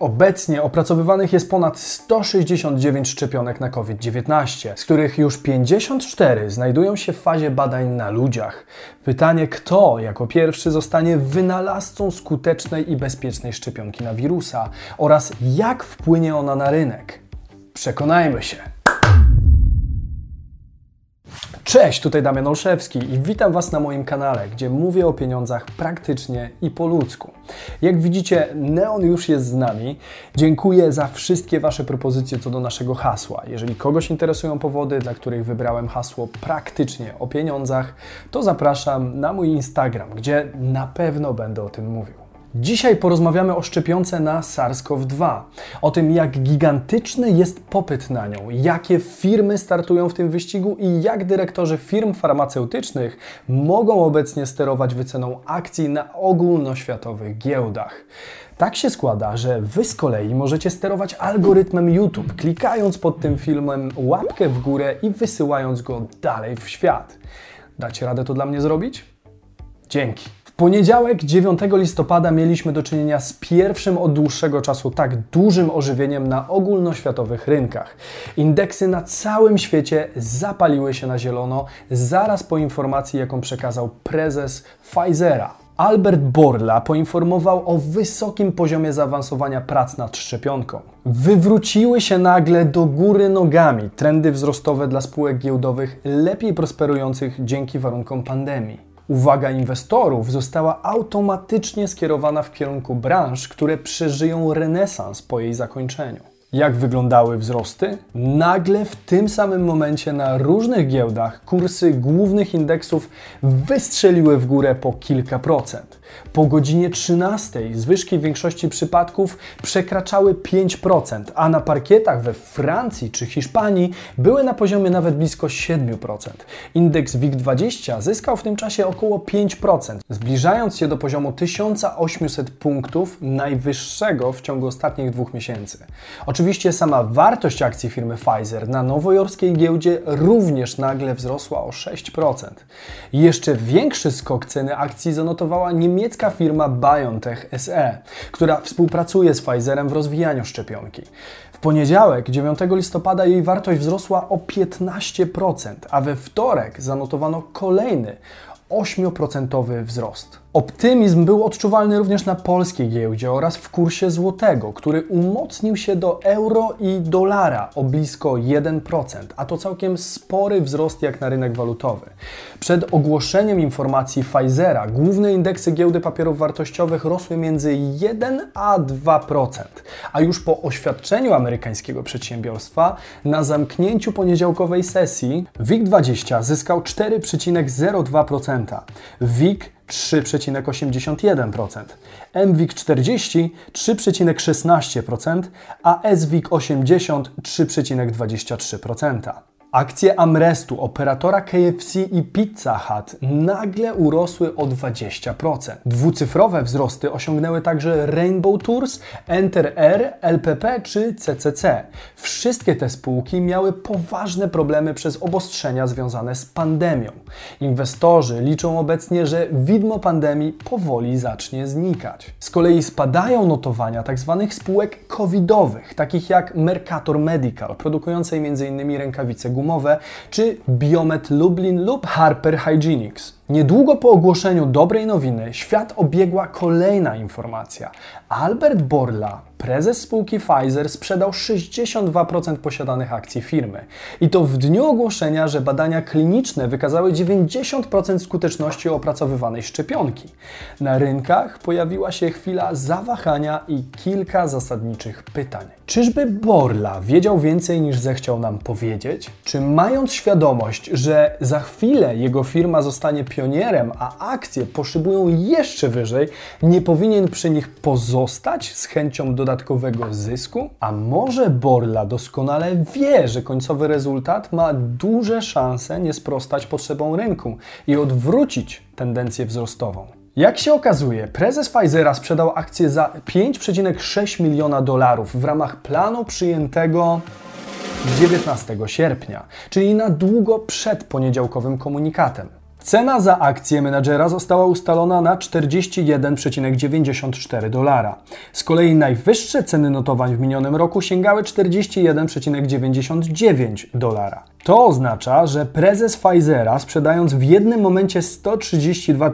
Obecnie opracowywanych jest ponad 169 szczepionek na COVID-19, z których już 54 znajdują się w fazie badań na ludziach. Pytanie, kto jako pierwszy zostanie wynalazcą skutecznej i bezpiecznej szczepionki na wirusa oraz jak wpłynie ona na rynek. Przekonajmy się. Cześć, tutaj Damian Olszewski i witam Was na moim kanale, gdzie mówię o pieniądzach praktycznie i po ludzku. Jak widzicie, Neon już jest z nami. Dziękuję za wszystkie Wasze propozycje co do naszego hasła. Jeżeli kogoś interesują powody, dla których wybrałem hasło praktycznie o pieniądzach, to zapraszam na mój Instagram, gdzie na pewno będę o tym mówił. Dzisiaj porozmawiamy o szczepionce na SARS-CoV-2, o tym jak gigantyczny jest popyt na nią, jakie firmy startują w tym wyścigu i jak dyrektorzy firm farmaceutycznych mogą obecnie sterować wyceną akcji na ogólnoświatowych giełdach. Tak się składa, że Wy z kolei możecie sterować algorytmem YouTube, klikając pod tym filmem łapkę w górę i wysyłając go dalej w świat. Dacie radę to dla mnie zrobić? Dzięki poniedziałek 9 listopada mieliśmy do czynienia z pierwszym od dłuższego czasu tak dużym ożywieniem na ogólnoświatowych rynkach. Indeksy na całym świecie zapaliły się na zielono zaraz po informacji, jaką przekazał prezes Pfizera. Albert Borla poinformował o wysokim poziomie zaawansowania prac nad szczepionką. Wywróciły się nagle do góry nogami trendy wzrostowe dla spółek giełdowych lepiej prosperujących dzięki warunkom pandemii uwaga inwestorów została automatycznie skierowana w kierunku branż, które przeżyją renesans po jej zakończeniu. Jak wyglądały wzrosty? Nagle w tym samym momencie na różnych giełdach kursy głównych indeksów wystrzeliły w górę po kilka procent. Po godzinie 13 zwyżki w większości przypadków przekraczały 5%, a na parkietach we Francji czy Hiszpanii były na poziomie nawet blisko 7%. Indeks WIG20 zyskał w tym czasie około 5%, zbliżając się do poziomu 1800 punktów najwyższego w ciągu ostatnich dwóch miesięcy. Oczywiście sama wartość akcji firmy Pfizer na nowojorskiej giełdzie również nagle wzrosła o 6%. Jeszcze większy skok ceny akcji zanotowała niemiecka firma BioNTech SE, która współpracuje z Pfizerem w rozwijaniu szczepionki. W poniedziałek, 9 listopada, jej wartość wzrosła o 15%, a we wtorek zanotowano kolejny 8% wzrost. Optymizm był odczuwalny również na polskiej giełdzie oraz w kursie złotego, który umocnił się do euro i dolara o blisko 1%, a to całkiem spory wzrost jak na rynek walutowy. Przed ogłoszeniem informacji Pfizera główne indeksy giełdy papierów wartościowych rosły między 1 a 2%, a już po oświadczeniu amerykańskiego przedsiębiorstwa na zamknięciu poniedziałkowej sesji WIG20 zyskał 4,02%, WIG 3,81%, MWIG 40 3,16%, a SWIG 80 3,23%. Akcje Amrestu, operatora KFC i Pizza Hut nagle urosły o 20%. Dwucyfrowe wzrosty osiągnęły także Rainbow Tours, Enter Air, LPP czy CCC. Wszystkie te spółki miały poważne problemy przez obostrzenia związane z pandemią. Inwestorzy liczą obecnie, że widmo pandemii powoli zacznie znikać. Z kolei spadają notowania tzw. Tak spółek covidowych, takich jak Mercator Medical, produkującej m.in. rękawice gumowe, czy Biomet Lublin lub Harper Hygienics. Niedługo po ogłoszeniu dobrej nowiny świat obiegła kolejna informacja. Albert Borla, prezes spółki Pfizer, sprzedał 62% posiadanych akcji firmy. I to w dniu ogłoszenia, że badania kliniczne wykazały 90% skuteczności opracowywanej szczepionki. Na rynkach pojawiła się chwila zawahania i kilka zasadniczych pytań. Czyżby Borla wiedział więcej niż zechciał nam powiedzieć? Czy mając świadomość, że za chwilę jego firma zostanie pionierem, a akcje poszybują jeszcze wyżej, nie powinien przy nich pozostać z chęcią dodatkowego zysku? A może Borla doskonale wie, że końcowy rezultat ma duże szanse nie sprostać potrzebom rynku i odwrócić tendencję wzrostową? Jak się okazuje, prezes Pfizera sprzedał akcję za 5,6 miliona dolarów w ramach planu przyjętego 19 sierpnia, czyli na długo przed poniedziałkowym komunikatem. Cena za akcję menadżera została ustalona na 41,94 dolara. Z kolei najwyższe ceny notowań w minionym roku sięgały 41,99 dolara. To oznacza, że prezes Pfizera, sprzedając w jednym momencie 132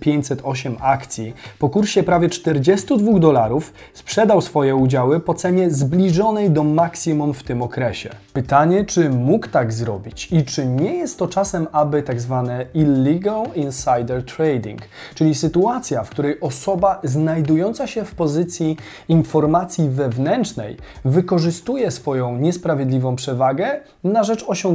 508 akcji po kursie prawie 42 dolarów, sprzedał swoje udziały po cenie zbliżonej do maksimum w tym okresie. Pytanie, czy mógł tak zrobić i czy nie jest to czasem, aby tak zwane illegal insider trading, czyli sytuacja, w której osoba znajdująca się w pozycji informacji wewnętrznej wykorzystuje swoją niesprawiedliwą przewagę na rzecz osiągnięcia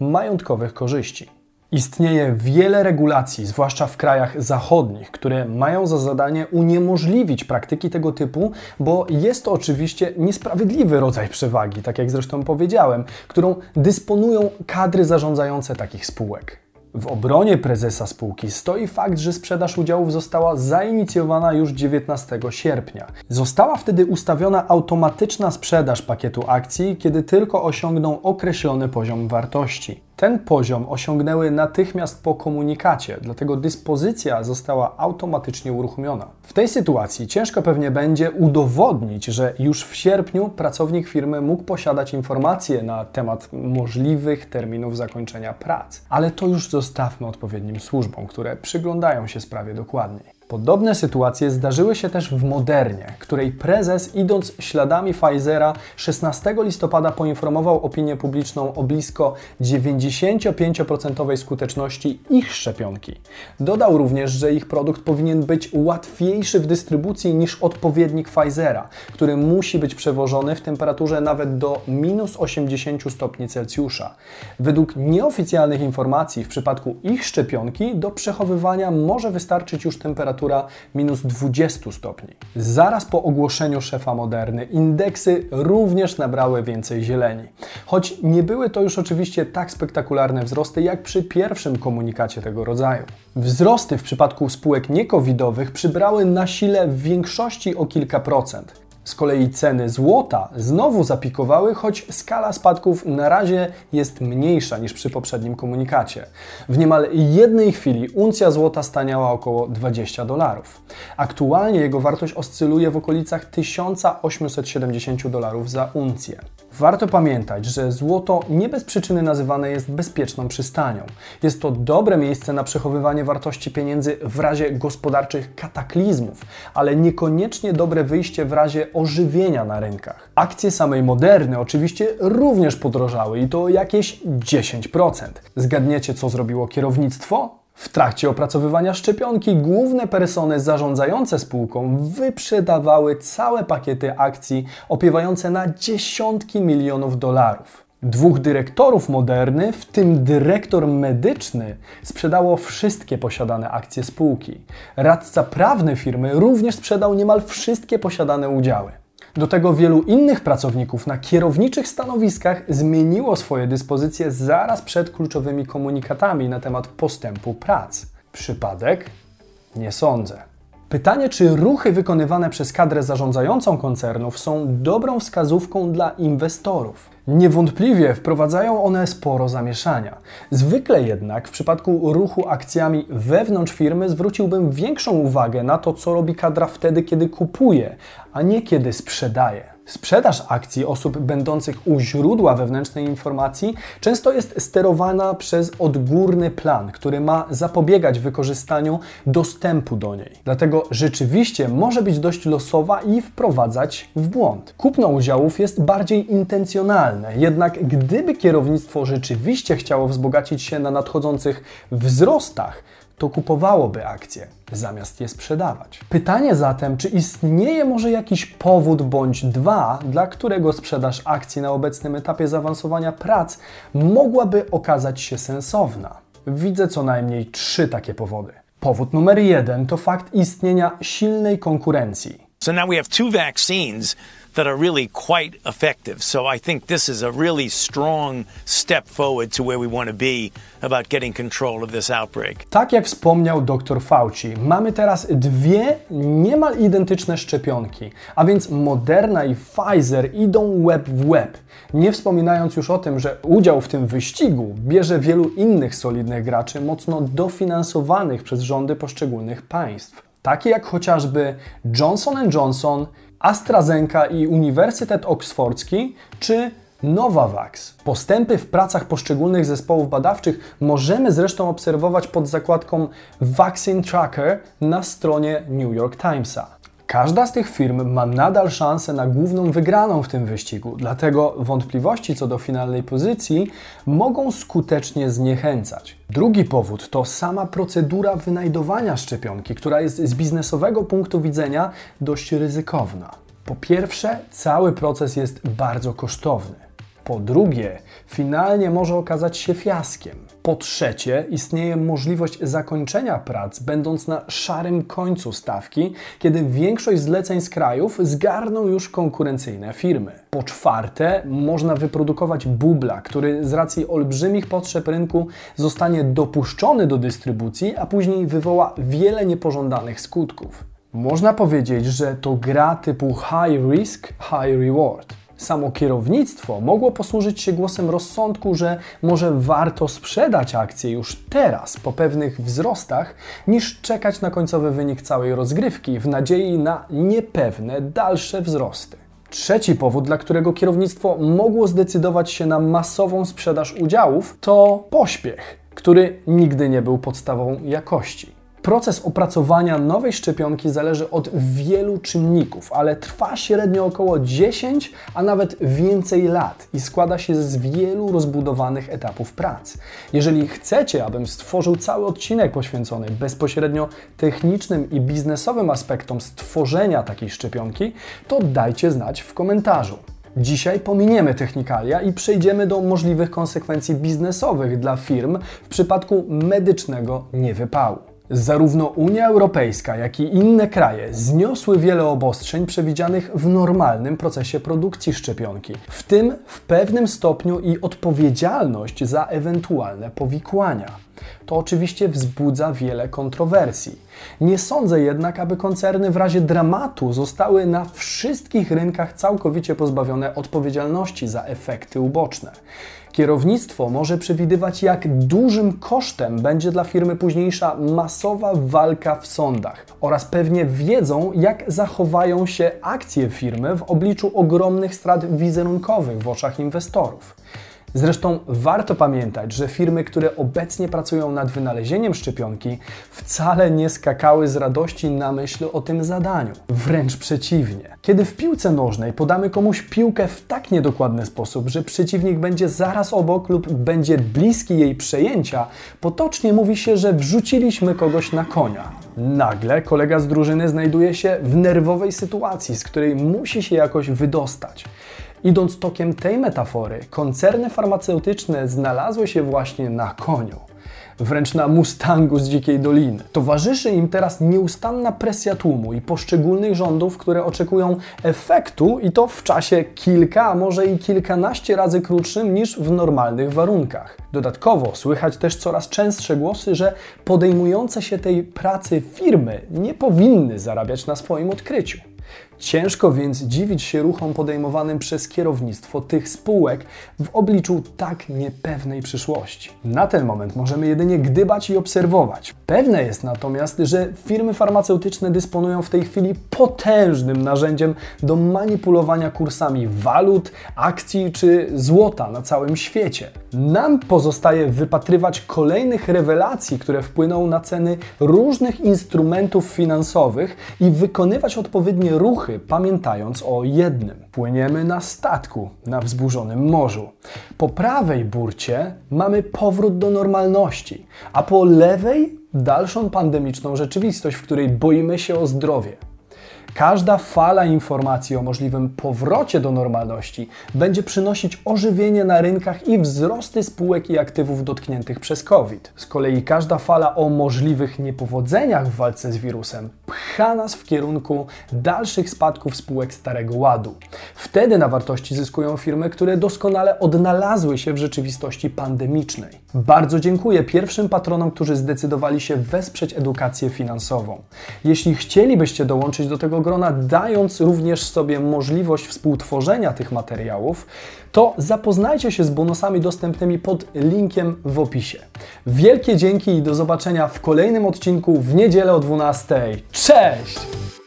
majątkowych korzyści. Istnieje wiele regulacji, zwłaszcza w krajach zachodnich, które mają za zadanie uniemożliwić praktyki tego typu, bo jest to oczywiście niesprawiedliwy rodzaj przewagi, tak jak zresztą powiedziałem, którą dysponują kadry zarządzające takich spółek. W obronie prezesa spółki stoi fakt, że sprzedaż udziałów została zainicjowana już 19 sierpnia. Została wtedy ustawiona automatyczna sprzedaż pakietu akcji, kiedy tylko osiągną określony poziom wartości. Ten poziom osiągnęły natychmiast po komunikacie, dlatego dyspozycja została automatycznie uruchomiona. W tej sytuacji ciężko pewnie będzie udowodnić, że już w sierpniu pracownik firmy mógł posiadać informacje na temat możliwych terminów zakończenia prac, ale to już zostawmy odpowiednim służbom, które przyglądają się sprawie dokładniej. Podobne sytuacje zdarzyły się też w Modernie, której prezes, idąc śladami Pfizera, 16 listopada poinformował opinię publiczną o blisko 95% skuteczności ich szczepionki. Dodał również, że ich produkt powinien być łatwiejszy w dystrybucji niż odpowiednik Pfizera, który musi być przewożony w temperaturze nawet do minus 80 stopni Celsjusza. Według nieoficjalnych informacji w przypadku ich szczepionki do przechowywania może wystarczyć już temperatura temperatura minus 20 stopni. Zaraz po ogłoszeniu szefa Moderny indeksy również nabrały więcej zieleni. Choć nie były to już oczywiście tak spektakularne wzrosty jak przy pierwszym komunikacie tego rodzaju. Wzrosty w przypadku spółek niekowidowych przybrały na sile w większości o kilka procent. Z kolei ceny złota znowu zapikowały, choć skala spadków na razie jest mniejsza niż przy poprzednim komunikacie. W niemal jednej chwili uncja złota staniała około 20 dolarów. Aktualnie jego wartość oscyluje w okolicach 1870 dolarów za uncję. Warto pamiętać, że złoto nie bez przyczyny nazywane jest bezpieczną przystanią. Jest to dobre miejsce na przechowywanie wartości pieniędzy w razie gospodarczych kataklizmów, ale niekoniecznie dobre wyjście w razie ożywienia na rynkach. Akcje samej Moderny oczywiście również podrożały i to jakieś 10%. Zgadniecie, co zrobiło kierownictwo? W trakcie opracowywania szczepionki główne persony zarządzające spółką wyprzedawały całe pakiety akcji opiewające na dziesiątki milionów dolarów. Dwóch dyrektorów Moderny, w tym dyrektor medyczny, sprzedało wszystkie posiadane akcje spółki. Radca prawny firmy również sprzedał niemal wszystkie posiadane udziały. Do tego wielu innych pracowników na kierowniczych stanowiskach zmieniło swoje dyspozycje zaraz przed kluczowymi komunikatami na temat postępu prac. Przypadek? Nie sądzę. Pytanie, czy ruchy wykonywane przez kadrę zarządzającą koncernów są dobrą wskazówką dla inwestorów. Niewątpliwie wprowadzają one sporo zamieszania. Zwykle jednak w przypadku ruchu akcjami wewnątrz firmy zwróciłbym większą uwagę na to, co robi kadra wtedy, kiedy kupuje, a nie kiedy sprzedaje. Sprzedaż akcji osób będących u źródła wewnętrznej informacji często jest sterowana przez odgórny plan, który ma zapobiegać wykorzystaniu dostępu do niej. Dlatego rzeczywiście może być dość losowa i wprowadzać w błąd. Kupno udziałów jest bardziej intencjonalne, jednak gdyby kierownictwo rzeczywiście chciało wzbogacić się na nadchodzących wzrostach, to kupowałoby akcje zamiast je sprzedawać. Pytanie zatem, czy istnieje może jakiś powód bądź dwa, dla którego sprzedaż akcji na obecnym etapie zaawansowania prac mogłaby okazać się sensowna? Widzę co najmniej trzy takie powody. Powód numer jeden to fakt istnienia silnej konkurencji. So now we have two vaccines that are really quite effective. So I think this is a really strong step forward to where we want to be about getting control of this outbreak. Tak jak wspomniał dr Fauci, mamy teraz dwie niemal identyczne szczepionki, a więc Moderna i Pfizer idą web w web. Nie wspominając już o tym, że udział w tym wyścigu bierze wielu innych solidnych graczy, mocno dofinansowanych przez rządy poszczególnych państw. Takie jak chociażby Johnson Johnson, AstraZeneca i Uniwersytet Oksfordzki czy Novavax. Postępy w pracach poszczególnych zespołów badawczych możemy zresztą obserwować pod zakładką Vaccine Tracker na stronie New York Timesa. Każda z tych firm ma nadal szansę na główną wygraną w tym wyścigu, dlatego wątpliwości co do finalnej pozycji mogą skutecznie zniechęcać. Drugi powód to sama procedura wynajdowania szczepionki, która jest z biznesowego punktu widzenia dość ryzykowna. Po pierwsze, cały proces jest bardzo kosztowny. Po drugie, finalnie może okazać się fiaskiem. Po trzecie, istnieje możliwość zakończenia prac, będąc na szarym końcu stawki, kiedy większość zleceń z krajów zgarną już konkurencyjne firmy. Po czwarte, można wyprodukować bubla, który z racji olbrzymich potrzeb rynku zostanie dopuszczony do dystrybucji, a później wywoła wiele niepożądanych skutków. Można powiedzieć, że to gra typu high risk, high reward samo kierownictwo mogło posłużyć się głosem rozsądku, że może warto sprzedać akcje już teraz po pewnych wzrostach, niż czekać na końcowy wynik całej rozgrywki w nadziei na niepewne dalsze wzrosty. Trzeci powód, dla którego kierownictwo mogło zdecydować się na masową sprzedaż udziałów, to pośpiech, który nigdy nie był podstawą jakości. Proces opracowania nowej szczepionki zależy od wielu czynników, ale trwa średnio około 10, a nawet więcej lat i składa się z wielu rozbudowanych etapów prac. Jeżeli chcecie, abym stworzył cały odcinek poświęcony bezpośrednio technicznym i biznesowym aspektom stworzenia takiej szczepionki, to dajcie znać w komentarzu. Dzisiaj pominiemy technikalia i przejdziemy do możliwych konsekwencji biznesowych dla firm w przypadku medycznego niewypału. Zarówno Unia Europejska, jak i inne kraje zniosły wiele obostrzeń przewidzianych w normalnym procesie produkcji szczepionki, w tym w pewnym stopniu i odpowiedzialność za ewentualne powikłania. To oczywiście wzbudza wiele kontrowersji. Nie sądzę jednak, aby koncerny w razie dramatu zostały na wszystkich rynkach całkowicie pozbawione odpowiedzialności za efekty uboczne. Kierownictwo może przewidywać, jak dużym kosztem będzie dla firmy późniejsza masowa walka w sądach oraz pewnie wiedzą, jak zachowają się akcje firmy w obliczu ogromnych strat wizerunkowych w oczach inwestorów. Zresztą warto pamiętać, że firmy, które obecnie pracują nad wynalezieniem szczepionki, wcale nie skakały z radości na myśl o tym zadaniu. Wręcz przeciwnie. Kiedy w piłce nożnej podamy komuś piłkę w tak niedokładny sposób, że przeciwnik będzie zaraz obok lub będzie bliski jej przejęcia, potocznie mówi się, że wrzuciliśmy kogoś na konia. Nagle kolega z drużyny znajduje się w nerwowej sytuacji, z której musi się jakoś wydostać. Idąc tokiem tej metafory, koncerny farmaceutyczne znalazły się właśnie na koniu wręcz na Mustangu z Dzikiej Doliny. Towarzyszy im teraz nieustanna presja tłumu i poszczególnych rządów, które oczekują efektu i to w czasie kilka, a może i kilkanaście razy krótszym niż w normalnych warunkach. Dodatkowo słychać też coraz częstsze głosy, że podejmujące się tej pracy firmy nie powinny zarabiać na swoim odkryciu. Ciężko więc dziwić się ruchom podejmowanym przez kierownictwo tych spółek w obliczu tak niepewnej przyszłości. Na ten moment możemy jedynie gdybać i obserwować. Pewne jest natomiast, że firmy farmaceutyczne dysponują w tej chwili potężnym narzędziem do manipulowania kursami walut, akcji czy złota na całym świecie. Nam pozostaje wypatrywać kolejnych rewelacji, które wpłyną na ceny różnych instrumentów finansowych i wykonywać odpowiednie ruchy, pamiętając o jednym. Płyniemy na statku na wzburzonym morzu. Po prawej burcie mamy powrót do normalności, a po lewej dalszą pandemiczną rzeczywistość, w której boimy się o zdrowie. Każda fala informacji o możliwym powrocie do normalności będzie przynosić ożywienie na rynkach i wzrosty spółek i aktywów dotkniętych przez COVID. Z kolei każda fala o możliwych niepowodzeniach w walce z wirusem pcha nas w kierunku dalszych spadków spółek Starego Ładu. Wtedy na wartości zyskują firmy, które doskonale odnalazły się w rzeczywistości pandemicznej. Bardzo dziękuję pierwszym patronom, którzy zdecydowali się wesprzeć edukację finansową. Jeśli chcielibyście dołączyć do grona, dając również sobie możliwość współtworzenia tych materiałów, to zapoznajcie się z bonusami dostępnymi pod linkiem w opisie. Wielkie dzięki i do zobaczenia w kolejnym odcinku w niedzielę o 12. Cześć!